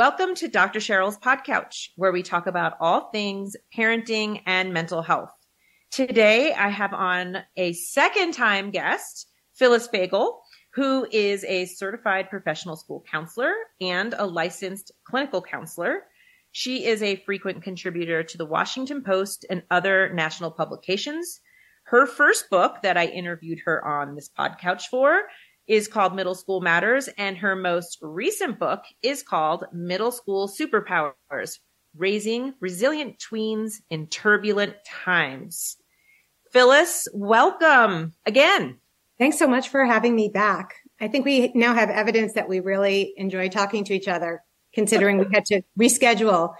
Welcome to Dr. Sheryl's Pod Couch, where we talk about all things parenting and mental health. Today, I have on a second time guest, Phyllis Fagell, who is a certified professional school counselor and a licensed clinical counselor. She is a frequent contributor to the Washington Post and other national publications. Her first book that I interviewed her on this pod couch for is called Middle School Matters, and her most recent book is called Middle School Superpowers Raising Resilient Tweens in Turbulent Times. Phyllis, welcome again. Thanks so much for having me back. I think we now have evidence that we really enjoy talking to each other, considering we had to reschedule.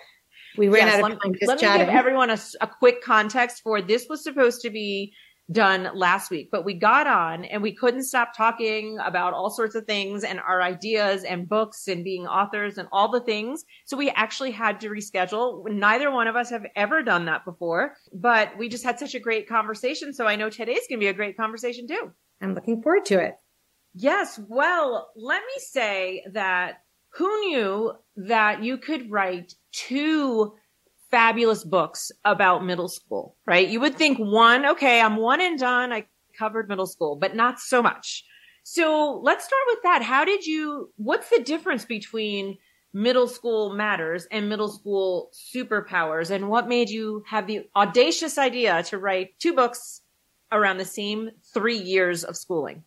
We ran yes, out of time just let chatting. me give everyone a, a quick context for this was supposed to be done last week, but we got on and we couldn't stop talking about all sorts of things and our ideas and books and being authors and all the things. So we actually had to reschedule. Neither one of us have ever done that before, but we just had such a great conversation. So I know today's going to be a great conversation too. I'm looking forward to it. Yes. Well, let me say that who knew that you could write two fabulous books about middle school, right? You would think one, okay, I'm one and done. I covered middle school, but not so much. So let's start with that. How did you, what's the difference between middle school matters and middle school superpowers? And what made you have the audacious idea to write two books around the same three years of schooling?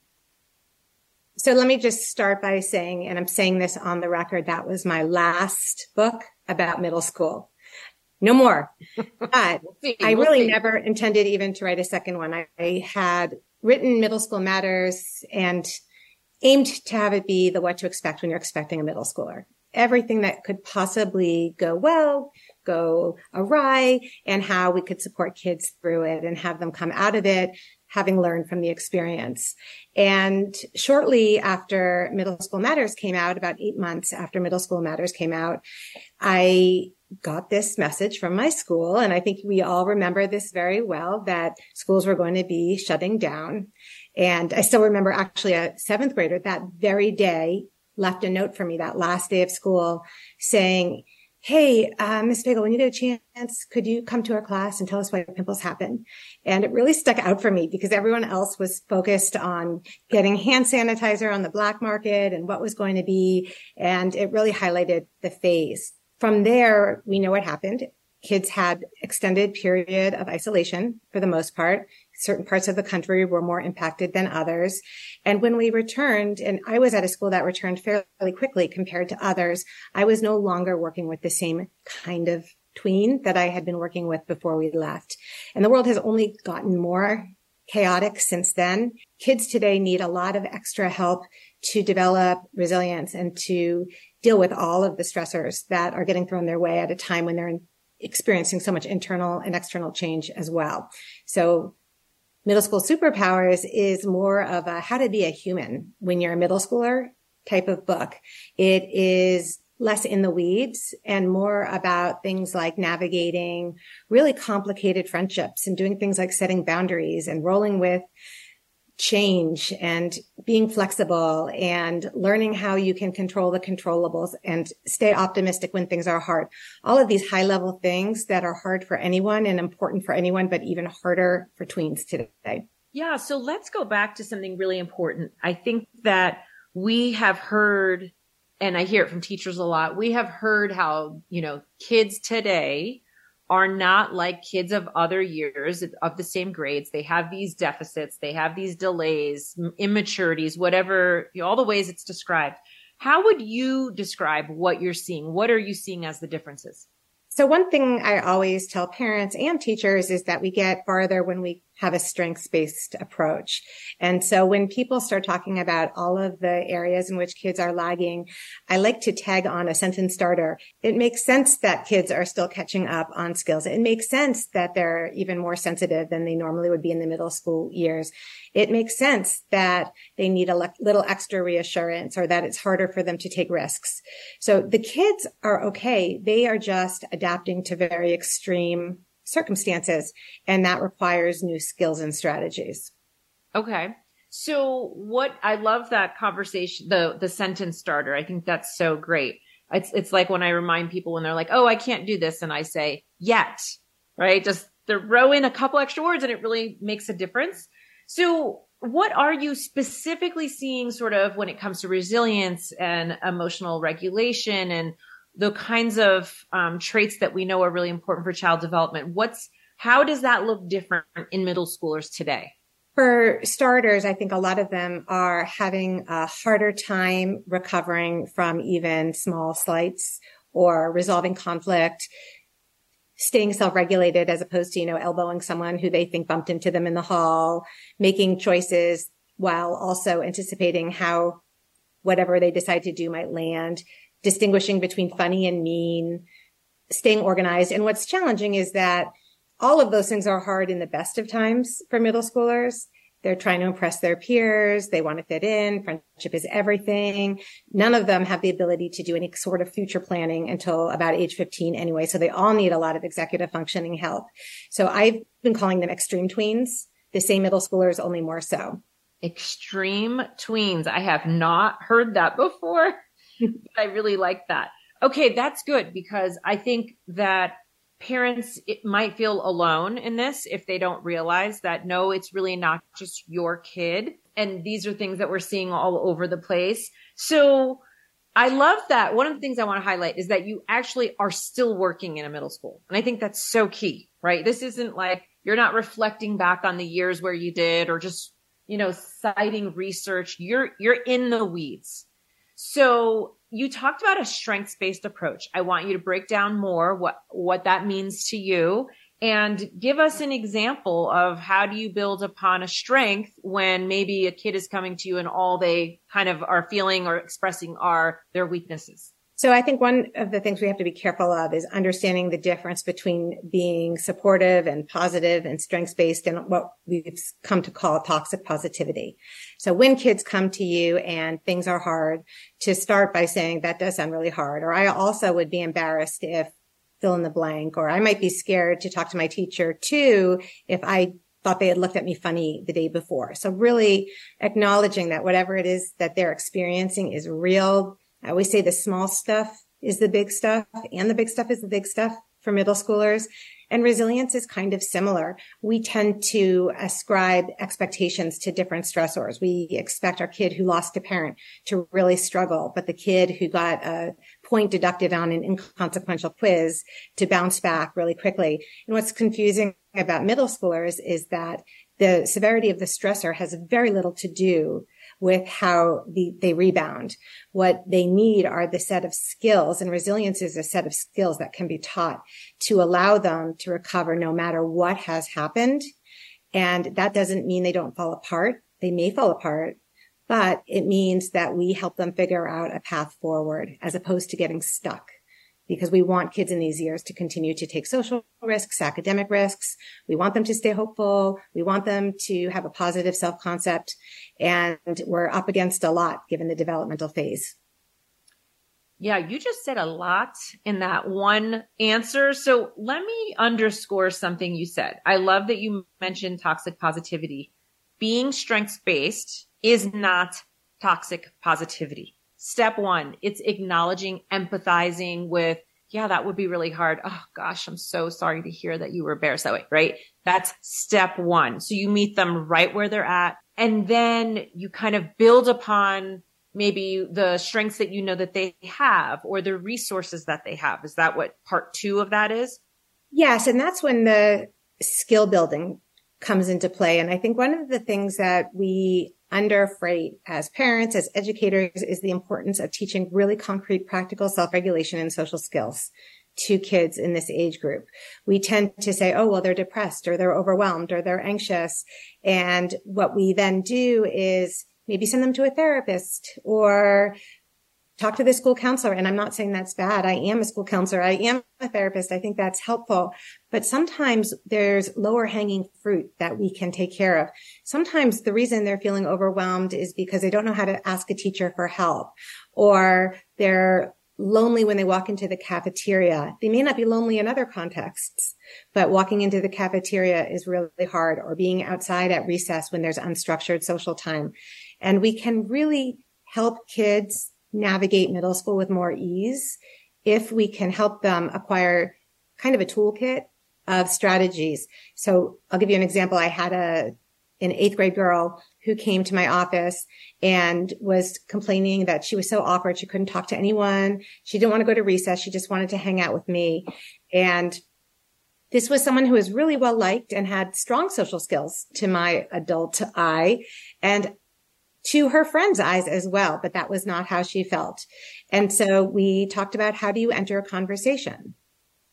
So let me just start by saying, and I'm saying this on the record, that was my last book about middle school no more. But we'll I we'll really see. never intended even to write a second one. I, I had written Middle School Matters and aimed to have it be the what to expect when you're expecting a middle schooler. Everything that could possibly go well, go awry, and how we could support kids through it and have them come out of it having learned from the experience. And shortly after Middle School Matters came out, about eight months after Middle School Matters came out, I got this message from my school. And I think we all remember this very well that schools were going to be shutting down. And I still remember actually a seventh grader that very day left a note for me that last day of school saying, Hey, uh, Miss Fagell, when you get a chance, could you come to our class and tell us why pimples happen? And it really stuck out for me because everyone else was focused on getting hand sanitizer on the black market and what was going to be. And it really highlighted the phase from there, we know what happened. Kids had extended period of isolation for the most part. Certain parts of the country were more impacted than others. And when we returned, and I was at a school that returned fairly quickly compared to others, I was no longer working with the same kind of tween that I had been working with before we left. And the world has only gotten more chaotic since then. Kids today need a lot of extra help to develop resilience and to deal with all of the stressors that are getting thrown their way at a time when they're experiencing so much internal and external change as well. So middle school superpowers is more of a how to be a human when you're a middle schooler type of book. It is less in the weeds and more about things like navigating really complicated friendships and doing things like setting boundaries and rolling with change and being flexible and learning how you can control the controllables and stay optimistic when things are hard. All of these high level things that are hard for anyone and important for anyone, but even harder for tweens today. Yeah. So let's go back to something really important. I think that we have heard, and I hear it from teachers a lot. We have heard how, you know, kids today are not like kids of other years of the same grades. They have these deficits, they have these delays, immaturities, whatever, you know, all the ways it's described. How would you describe what you're seeing? What are you seeing as the differences? So one thing I always tell parents and teachers is that we get farther when we have a strengths based approach. And so when people start talking about all of the areas in which kids are lagging, I like to tag on a sentence starter. It makes sense that kids are still catching up on skills. It makes sense that they're even more sensitive than they normally would be in the middle school years. It makes sense that they need a little extra reassurance or that it's harder for them to take risks. So the kids are okay. They are just adapting to very extreme circumstances. And that requires new skills and strategies. Okay. So what I love that conversation, the, the sentence starter. I think that's so great. It's, it's like when I remind people when they're like, Oh, I can't do this. And I say, yet, right? Just throw in a couple extra words and it really makes a difference. So what are you specifically seeing sort of when it comes to resilience and emotional regulation and the kinds of um, traits that we know are really important for child development? What's, how does that look different in middle schoolers today? For starters, I think a lot of them are having a harder time recovering from even small slights or resolving conflict, staying self-regulated as opposed to, you know, elbowing someone who they think bumped into them in the hall, making choices while also anticipating how whatever they decide to do might land, distinguishing between funny and mean, staying organized. And what's challenging is that all of those things are hard in the best of times for middle schoolers. They're trying to impress their peers. They want to fit in. Friendship is everything. None of them have the ability to do any sort of future planning until about age 15 anyway. So they all need a lot of executive functioning help. So I've been calling them extreme tweens, the same middle schoolers, only more so. Extreme tweens. I have not heard that before. I really like that. Okay. That's good because I think that parents it might feel alone in this if they don't realize that no, it's really not just your kid. And these are things that we're seeing all over the place. So I love that. One of the things I want to highlight is that you actually are still working in a middle school. And I think that's so key, right? This isn't like you're not reflecting back on the years where you did or just, you know, citing research. You're, you're in the weeds. So you talked about a strengths based approach. I want you to break down more what, what that means to you and give us an example of how do you build upon a strength when maybe a kid is coming to you and all they kind of are feeling or expressing are their weaknesses. So I think one of the things we have to be careful of is understanding the difference between being supportive and positive and strengths based and what we've come to call toxic positivity. So when kids come to you and things are hard to start by saying that does sound really hard, or I also would be embarrassed if fill in the blank, or I might be scared to talk to my teacher too if I thought they had looked at me funny the day before. So really acknowledging that whatever it is that they're experiencing is real I always say the small stuff is the big stuff and the big stuff is the big stuff for middle schoolers. And resilience is kind of similar. We tend to ascribe expectations to different stressors. We expect our kid who lost a parent to really struggle, but the kid who got a point deducted on an inconsequential quiz to bounce back really quickly. And what's confusing about middle schoolers is that the severity of the stressor has very little to do with how the, they rebound. What they need are the set of skills and resilience is a set of skills that can be taught to allow them to recover no matter what has happened. And that doesn't mean they don't fall apart. They may fall apart, but it means that we help them figure out a path forward as opposed to getting stuck because we want kids in these years to continue to take social risks, academic risks. We want them to stay hopeful. We want them to have a positive self concept. And we're up against a lot given the developmental phase. Yeah, you just said a lot in that one answer. So let me underscore something you said. I love that you mentioned toxic positivity. Being strengths based is not toxic positivity step one, it's acknowledging, empathizing with, yeah, that would be really hard. Oh gosh, I'm so sorry to hear that you were embarrassed that way, right? That's step one. So you meet them right where they're at. And then you kind of build upon maybe the strengths that you know that they have or the resources that they have. Is that what part two of that is? Yes. And that's when the skill building comes into play. And I think one of the things that we under freight as parents, as educators is the importance of teaching really concrete, practical self-regulation and social skills to kids in this age group. We tend to say, oh, well, they're depressed or they're overwhelmed or they're anxious. And what we then do is maybe send them to a therapist or talk to the school counselor. And I'm not saying that's bad. I am a school counselor. I am a therapist. I think that's helpful. But sometimes there's lower hanging fruit that we can take care of. Sometimes the reason they're feeling overwhelmed is because they don't know how to ask a teacher for help or they're lonely when they walk into the cafeteria. They may not be lonely in other contexts, but walking into the cafeteria is really hard or being outside at recess when there's unstructured social time. And we can really help kids navigate middle school with more ease if we can help them acquire kind of a toolkit of strategies. So I'll give you an example. I had a, an eighth grade girl who came to my office and was complaining that she was so awkward. She couldn't talk to anyone. She didn't want to go to recess. She just wanted to hang out with me. And this was someone who was really well liked and had strong social skills to my adult eye and to her friends' eyes as well. But that was not how she felt. And so we talked about how do you enter a conversation?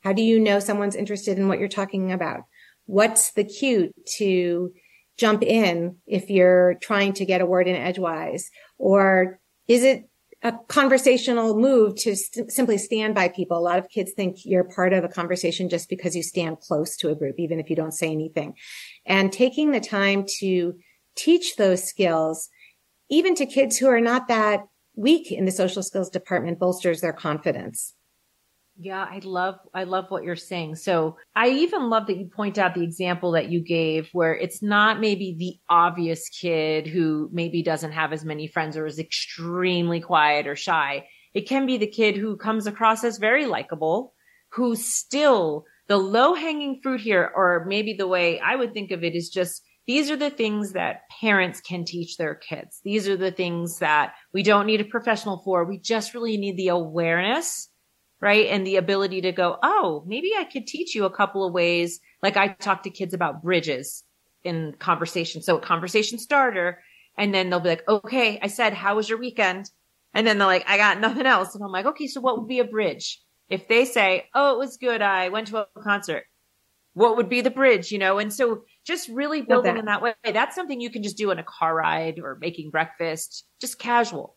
How do you know someone's interested in what you're talking about? What's the cue to jump in if you're trying to get a word in edgewise? Or is it a conversational move to st- simply stand by people? A lot of kids think you're part of a conversation just because you stand close to a group, even if you don't say anything. And taking the time to teach those skills, even to kids who are not that weak in the social skills department bolsters their confidence. Yeah, I love I love what you're saying. So, I even love that you point out the example that you gave where it's not maybe the obvious kid who maybe doesn't have as many friends or is extremely quiet or shy. It can be the kid who comes across as very likable, who still the low hanging fruit here or maybe the way I would think of it is just these are the things that parents can teach their kids. These are the things that we don't need a professional for. We just really need the awareness right? And the ability to go, oh, maybe I could teach you a couple of ways. Like I talk to kids about bridges in conversation. So a conversation starter. And then they'll be like, okay, I said, how was your weekend? And then they're like, I got nothing else. And I'm like, okay, so what would be a bridge? If they say, oh, it was good. I went to a concert. What would be the bridge, you know? And so just really building in that way. That's something you can just do in a car ride or making breakfast, just casual.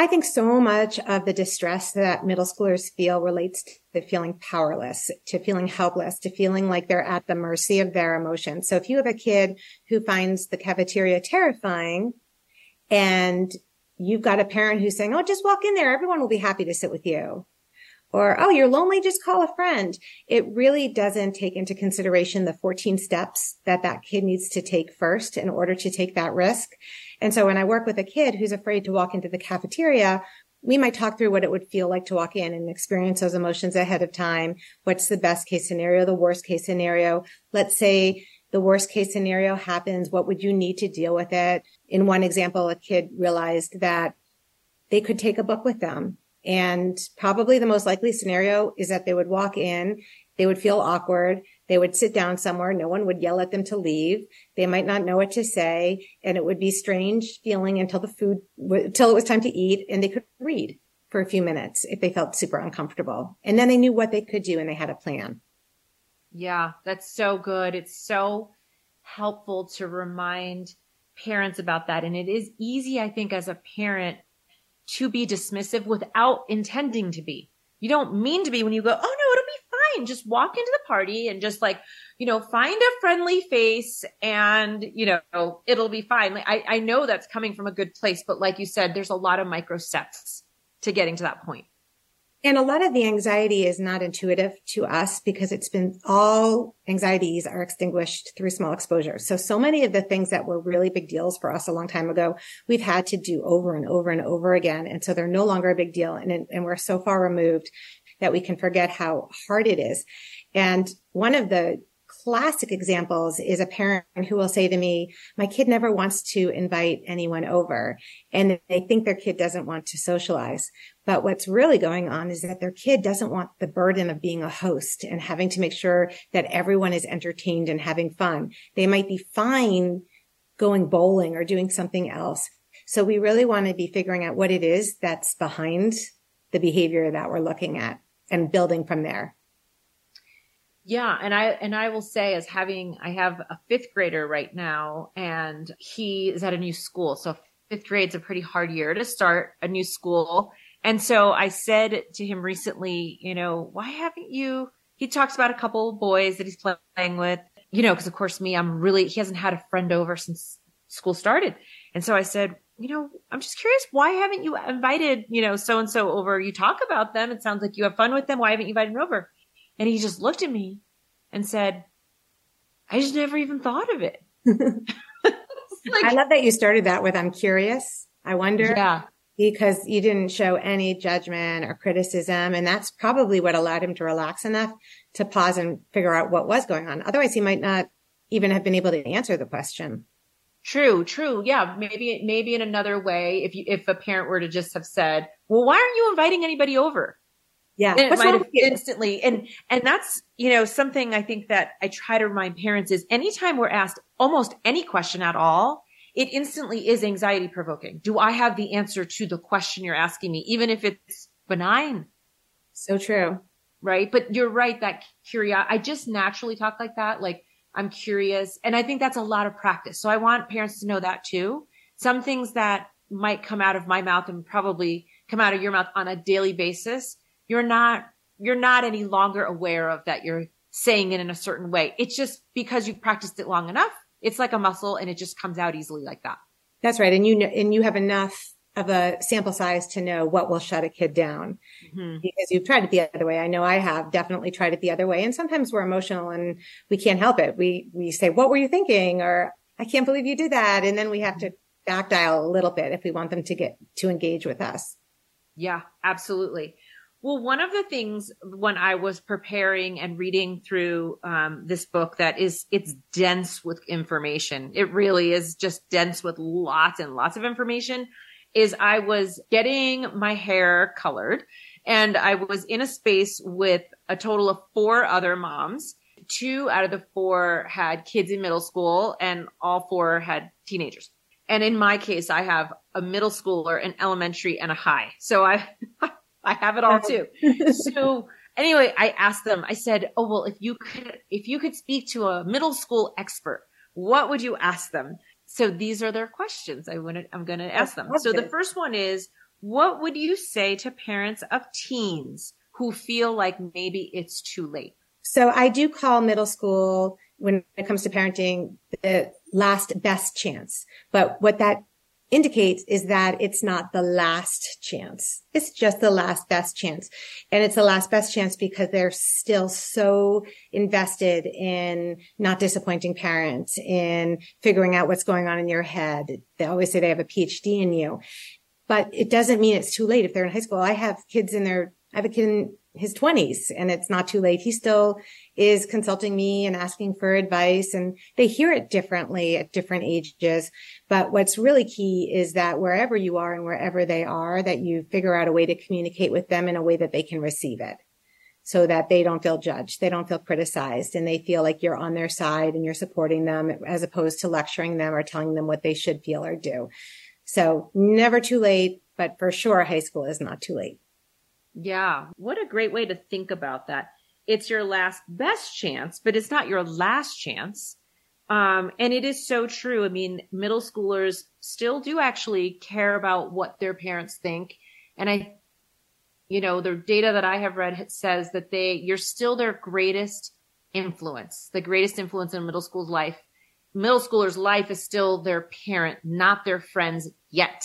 I think so much of the distress that middle schoolers feel relates to feeling powerless, to feeling helpless, to feeling like they're at the mercy of their emotions. So if you have a kid who finds the cafeteria terrifying and you've got a parent who's saying, Oh, just walk in there. Everyone will be happy to sit with you or, oh, you're lonely, just call a friend. It really doesn't take into consideration the 14 steps that that kid needs to take first in order to take that risk. And so when I work with a kid who's afraid to walk into the cafeteria, we might talk through what it would feel like to walk in and experience those emotions ahead of time. What's the best case scenario, the worst case scenario? Let's say the worst case scenario happens. What would you need to deal with it? In one example, a kid realized that they could take a book with them and probably the most likely scenario is that they would walk in, they would feel awkward, they would sit down somewhere, no one would yell at them to leave, they might not know what to say, and it would be strange feeling until the food, until it was time to eat, and they could read for a few minutes if they felt super uncomfortable. And then they knew what they could do and they had a plan. Yeah, that's so good. It's so helpful to remind parents about that. And it is easy, I think, as a parent to be dismissive without intending to be. You don't mean to be when you go, oh no, it'll be fine. Just walk into the party and just like, you know, find a friendly face and, you know, it'll be fine. Like, I, I know that's coming from a good place, but like you said, there's a lot of micro steps to getting to that point. And a lot of the anxiety is not intuitive to us because it's been all anxieties are extinguished through small exposure. So, so many of the things that were really big deals for us a long time ago, we've had to do over and over and over again. And so they're no longer a big deal. And, and we're so far removed that we can forget how hard it is. And one of the classic examples is a parent who will say to me, my kid never wants to invite anyone over and they think their kid doesn't want to socialize. But what's really going on is that their kid doesn't want the burden of being a host and having to make sure that everyone is entertained and having fun. They might be fine going bowling or doing something else. So we really want to be figuring out what it is that's behind the behavior that we're looking at and building from there. Yeah, and I and I will say as having I have a 5th grader right now and he is at a new school. So 5th grade's a pretty hard year to start a new school. And so I said to him recently, you know, why haven't you he talks about a couple boys that he's playing with, you know, because of course me, I'm really he hasn't had a friend over since school started. And so I said, you know, I'm just curious, why haven't you invited, you know, so and so over? You talk about them. It sounds like you have fun with them. Why haven't you invited them over? And he just looked at me and said, I just never even thought of it. like, I love that you started that with, I'm curious. I wonder. Yeah. because you didn't show any judgment or criticism. And that's probably what allowed him to relax enough to pause and figure out what was going on. Otherwise, he might not even have been able to answer the question. True, true. Yeah, maybe maybe in another way, if you if a parent were to just have said, "Well, why aren't you inviting anybody over?" Yeah, and it might have instantly. And and that's you know something I think that I try to remind parents is anytime we're asked almost any question at all, it instantly is anxiety provoking. Do I have the answer to the question you're asking me, even if it's benign? So true. Right. But you're right. That curiosity, I just naturally talk like that. Like I'm curious. And I think that's a lot of practice. So I want parents to know that too. Some things that might come out of my mouth and probably come out of your mouth on a daily basis, you're not, you're not any longer aware of that you're saying it in a certain way. It's just because you've practiced it long enough it's like a muscle and it just comes out easily like that. That's right. And you know, and you have enough of a sample size to know what will shut a kid down mm-hmm. because you've tried it the other way. I know I have definitely tried it the other way. And sometimes we're emotional and we can't help it. We, we say, what were you thinking? Or I can't believe you did that. And then we have to back dial a little bit if we want them to get to engage with us. Yeah, absolutely. Well, one of the things when I was preparing and reading through um, this book that is it's dense with information. It really is just dense with lots and lots of information. Is I was getting my hair colored, and I was in a space with a total of four other moms. Two out of the four had kids in middle school, and all four had teenagers. And in my case, I have a middle schooler, an elementary, and a high. So I I have it all too. so anyway, I asked them, I said, Oh, well, if you could, if you could speak to a middle school expert, what would you ask them? So these are their questions. I want to, I'm going to ask them. So the first one is, what would you say to parents of teens who feel like maybe it's too late? So I do call middle school when it comes to parenting the last best chance. But what that indicates is that it's not the last chance. It's just the last best chance. And it's the last best chance because they're still so invested in not disappointing parents, in figuring out what's going on in your head. They always say they have a PhD in you, but it doesn't mean it's too late. If they're in high school, I have kids in their, I have a kid in his twenties and it's not too late. He still is consulting me and asking for advice and they hear it differently at different ages. But what's really key is that wherever you are and wherever they are, that you figure out a way to communicate with them in a way that they can receive it so that they don't feel judged. They don't feel criticized and they feel like you're on their side and you're supporting them as opposed to lecturing them or telling them what they should feel or do. So never too late, but for sure high school is not too late. Yeah. What a great way to think about that it's your last best chance, but it's not your last chance. Um, and it is so true. I mean, middle schoolers still do actually care about what their parents think. And I, you know, the data that I have read says that they, you're still their greatest influence, the greatest influence in middle school's life. Middle schoolers' life is still their parent, not their friends yet.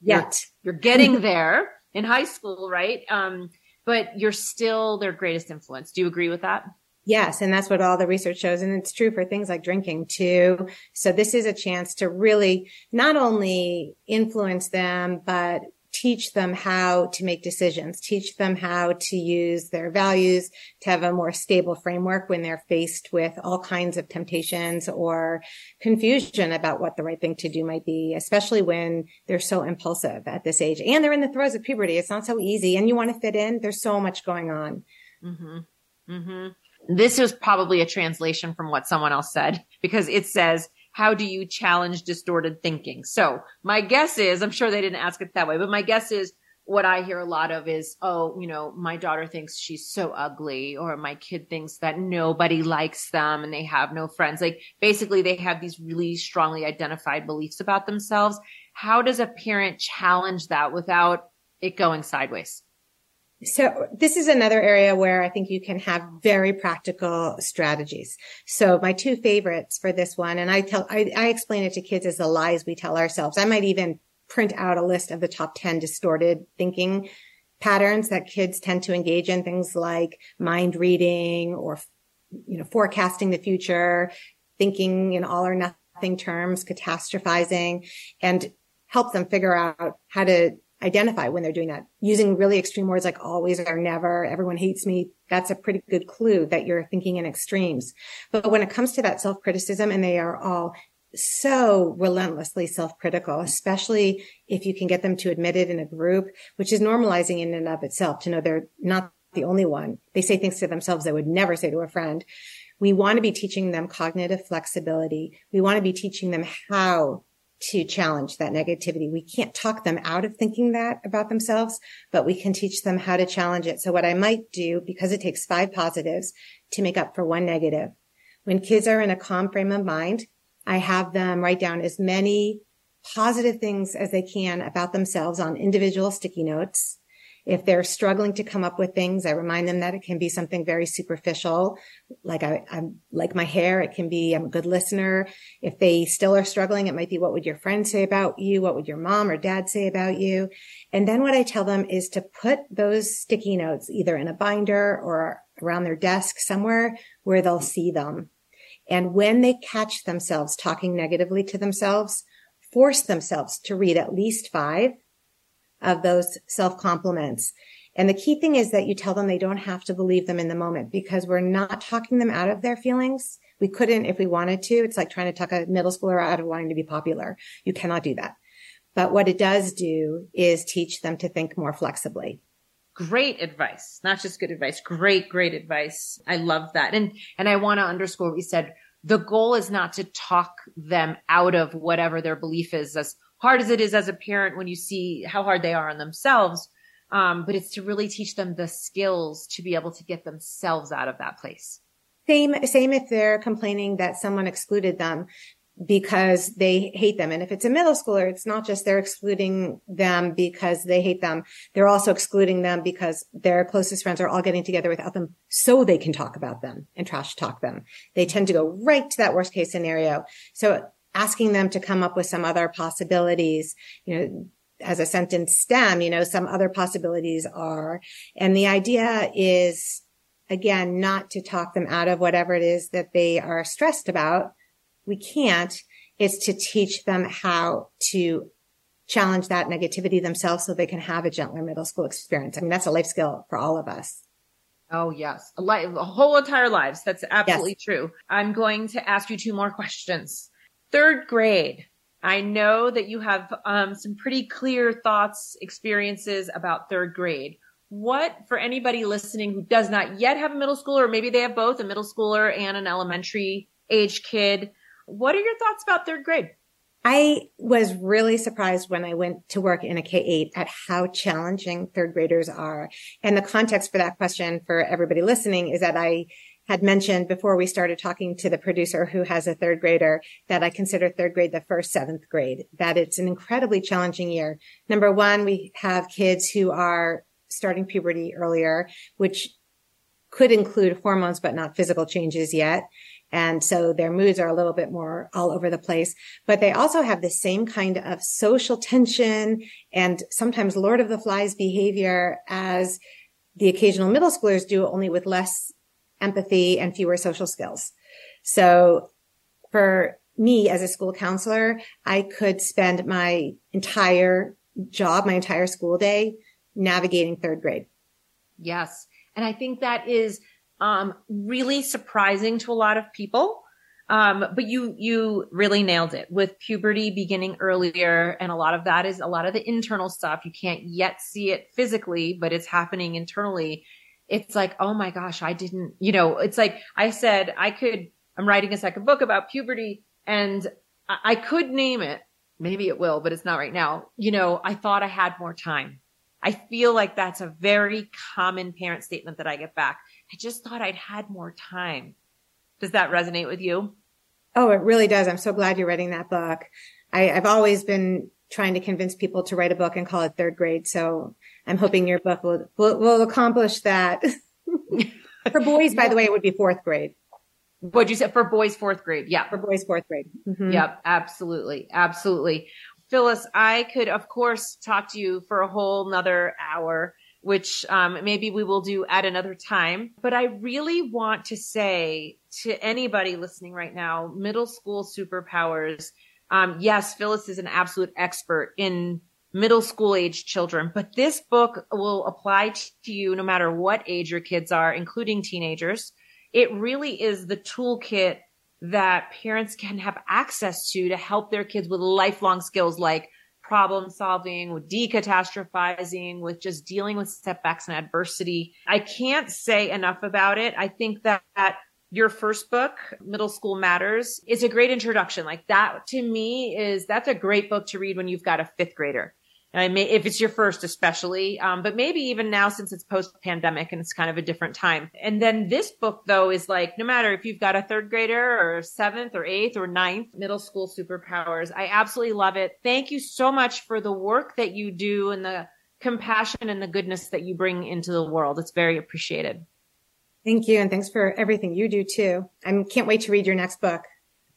Yet. You're, you're getting there in high school, right? Um, but you're still their greatest influence. Do you agree with that? Yes. And that's what all the research shows. And it's true for things like drinking too. So this is a chance to really not only influence them, but teach them how to make decisions, teach them how to use their values to have a more stable framework when they're faced with all kinds of temptations or confusion about what the right thing to do might be, especially when they're so impulsive at this age and they're in the throes of puberty. It's not so easy and you want to fit in. There's so much going on. Mm-hmm. Mm-hmm. This is probably a translation from what someone else said because it says, how do you challenge distorted thinking? So my guess is, I'm sure they didn't ask it that way, but my guess is what I hear a lot of is, oh, you know, my daughter thinks she's so ugly, or my kid thinks that nobody likes them and they have no friends. Like basically they have these really strongly identified beliefs about themselves. How does a parent challenge that without it going sideways? So this is another area where I think you can have very practical strategies. So my two favorites for this one, and I tell, I, I explain it to kids as the lies we tell ourselves. I might even print out a list of the top 10 distorted thinking patterns that kids tend to engage in things like mind reading or, you know, forecasting the future, thinking in all or nothing terms, catastrophizing and help them figure out how to identify when they're doing that. Using really extreme words like always or never, everyone hates me. That's a pretty good clue that you're thinking in extremes. But when it comes to that self criticism and they are all so relentlessly self-critical, especially if you can get them to admit it in a group, which is normalizing in and of itself to know they're not the only one. They say things to themselves they would never say to a friend. We want to be teaching them cognitive flexibility. We want to be teaching them how to challenge that negativity. We can't talk them out of thinking that about themselves, but we can teach them how to challenge it. So what I might do, because it takes five positives to make up for one negative, when kids are in a calm frame of mind, I have them write down as many positive things as they can about themselves on individual sticky notes. If they're struggling to come up with things, I remind them that it can be something very superficial. Like I, I'm like my hair. It can be, I'm a good listener. If they still are struggling, it might be, what would your friend say about you? What would your mom or dad say about you? And then what I tell them is to put those sticky notes either in a binder or around their desk somewhere where they'll see them. And when they catch themselves talking negatively to themselves, force themselves to read at least five of those self compliments. And the key thing is that you tell them they don't have to believe them in the moment because we're not talking them out of their feelings. We couldn't if we wanted to. It's like trying to talk a middle schooler out of wanting to be popular. You cannot do that. But what it does do is teach them to think more flexibly great advice not just good advice great great advice i love that and and i want to underscore what you said the goal is not to talk them out of whatever their belief is as hard as it is as a parent when you see how hard they are on themselves um, but it's to really teach them the skills to be able to get themselves out of that place same same if they're complaining that someone excluded them because they hate them. And if it's a middle schooler, it's not just they're excluding them because they hate them. They're also excluding them because their closest friends are all getting together without them so they can talk about them and trash talk them. They tend to go right to that worst case scenario. So asking them to come up with some other possibilities, you know, as a sentence stem, you know, some other possibilities are. And the idea is, again, not to talk them out of whatever it is that they are stressed about, we can't is to teach them how to challenge that negativity themselves so they can have a gentler middle school experience. I mean, that's a life skill for all of us. Oh, yes. A, life, a whole entire lives. That's absolutely yes. true. I'm going to ask you two more questions. Third grade. I know that you have um, some pretty clear thoughts, experiences about third grade. What, for anybody listening who does not yet have a middle schooler, or maybe they have both a middle schooler and an elementary age kid, what are your thoughts about third grade? I was really surprised when I went to work in a K-8 at how challenging third graders are. And the context for that question for everybody listening is that I had mentioned before we started talking to the producer who has a third grader that I consider third grade the first seventh grade, that it's an incredibly challenging year. Number one, we have kids who are starting puberty earlier, which could include hormones, but not physical changes yet. And so their moods are a little bit more all over the place, but they also have the same kind of social tension and sometimes Lord of the Flies behavior as the occasional middle schoolers do, only with less empathy and fewer social skills. So for me as a school counselor, I could spend my entire job, my entire school day navigating third grade. Yes. And I think that is um, really surprising to a lot of people. Um, but you, you really nailed it with puberty beginning earlier. And a lot of that is a lot of the internal stuff. You can't yet see it physically, but it's happening internally. It's like, oh my gosh, I didn't, you know, it's like I said, I could, I'm writing a second book about puberty and I could name it. Maybe it will, but it's not right now. You know, I thought I had more time. I feel like that's a very common parent statement that I get back. I just thought I'd had more time. Does that resonate with you? Oh, it really does. I'm so glad you're writing that book. I, have always been trying to convince people to write a book and call it third grade. So I'm hoping your book will, will, will accomplish that. for boys, by the way, it would be fourth grade. What'd you say? For boys, fourth grade. Yeah. For boys, fourth grade. Mm-hmm. Yep. Absolutely. Absolutely. Phyllis, I could, of course, talk to you for a whole nother hour which um, maybe we will do at another time. But I really want to say to anybody listening right now, middle school superpowers. Um, yes, Phyllis is an absolute expert in middle school age children, but this book will apply to you no matter what age your kids are, including teenagers. It really is the toolkit that parents can have access to to help their kids with lifelong skills like problem solving, with decatastrophizing, with just dealing with setbacks and adversity. I can't say enough about it. I think that, that your first book, Middle School Matters, is a great introduction. Like that to me is, that's a great book to read when you've got a fifth grader. And I may, if it's your first, especially, um, but maybe even now since it's post pandemic and it's kind of a different time. And then this book though is like, no matter if you've got a third grader or seventh or eighth or ninth middle school superpowers, I absolutely love it. Thank you so much for the work that you do and the compassion and the goodness that you bring into the world. It's very appreciated. Thank you. And thanks for everything you do too. I can't wait to read your next book.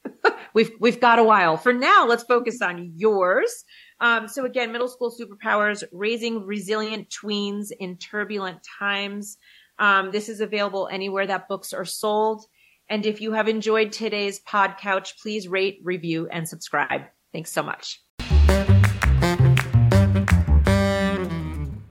we've, we've got a while. For now, let's focus on yours. Um, so again, middle school superpowers, raising resilient tweens in turbulent times. Um, this is available anywhere that books are sold. And if you have enjoyed today's pod couch, please rate, review, and subscribe. Thanks so much.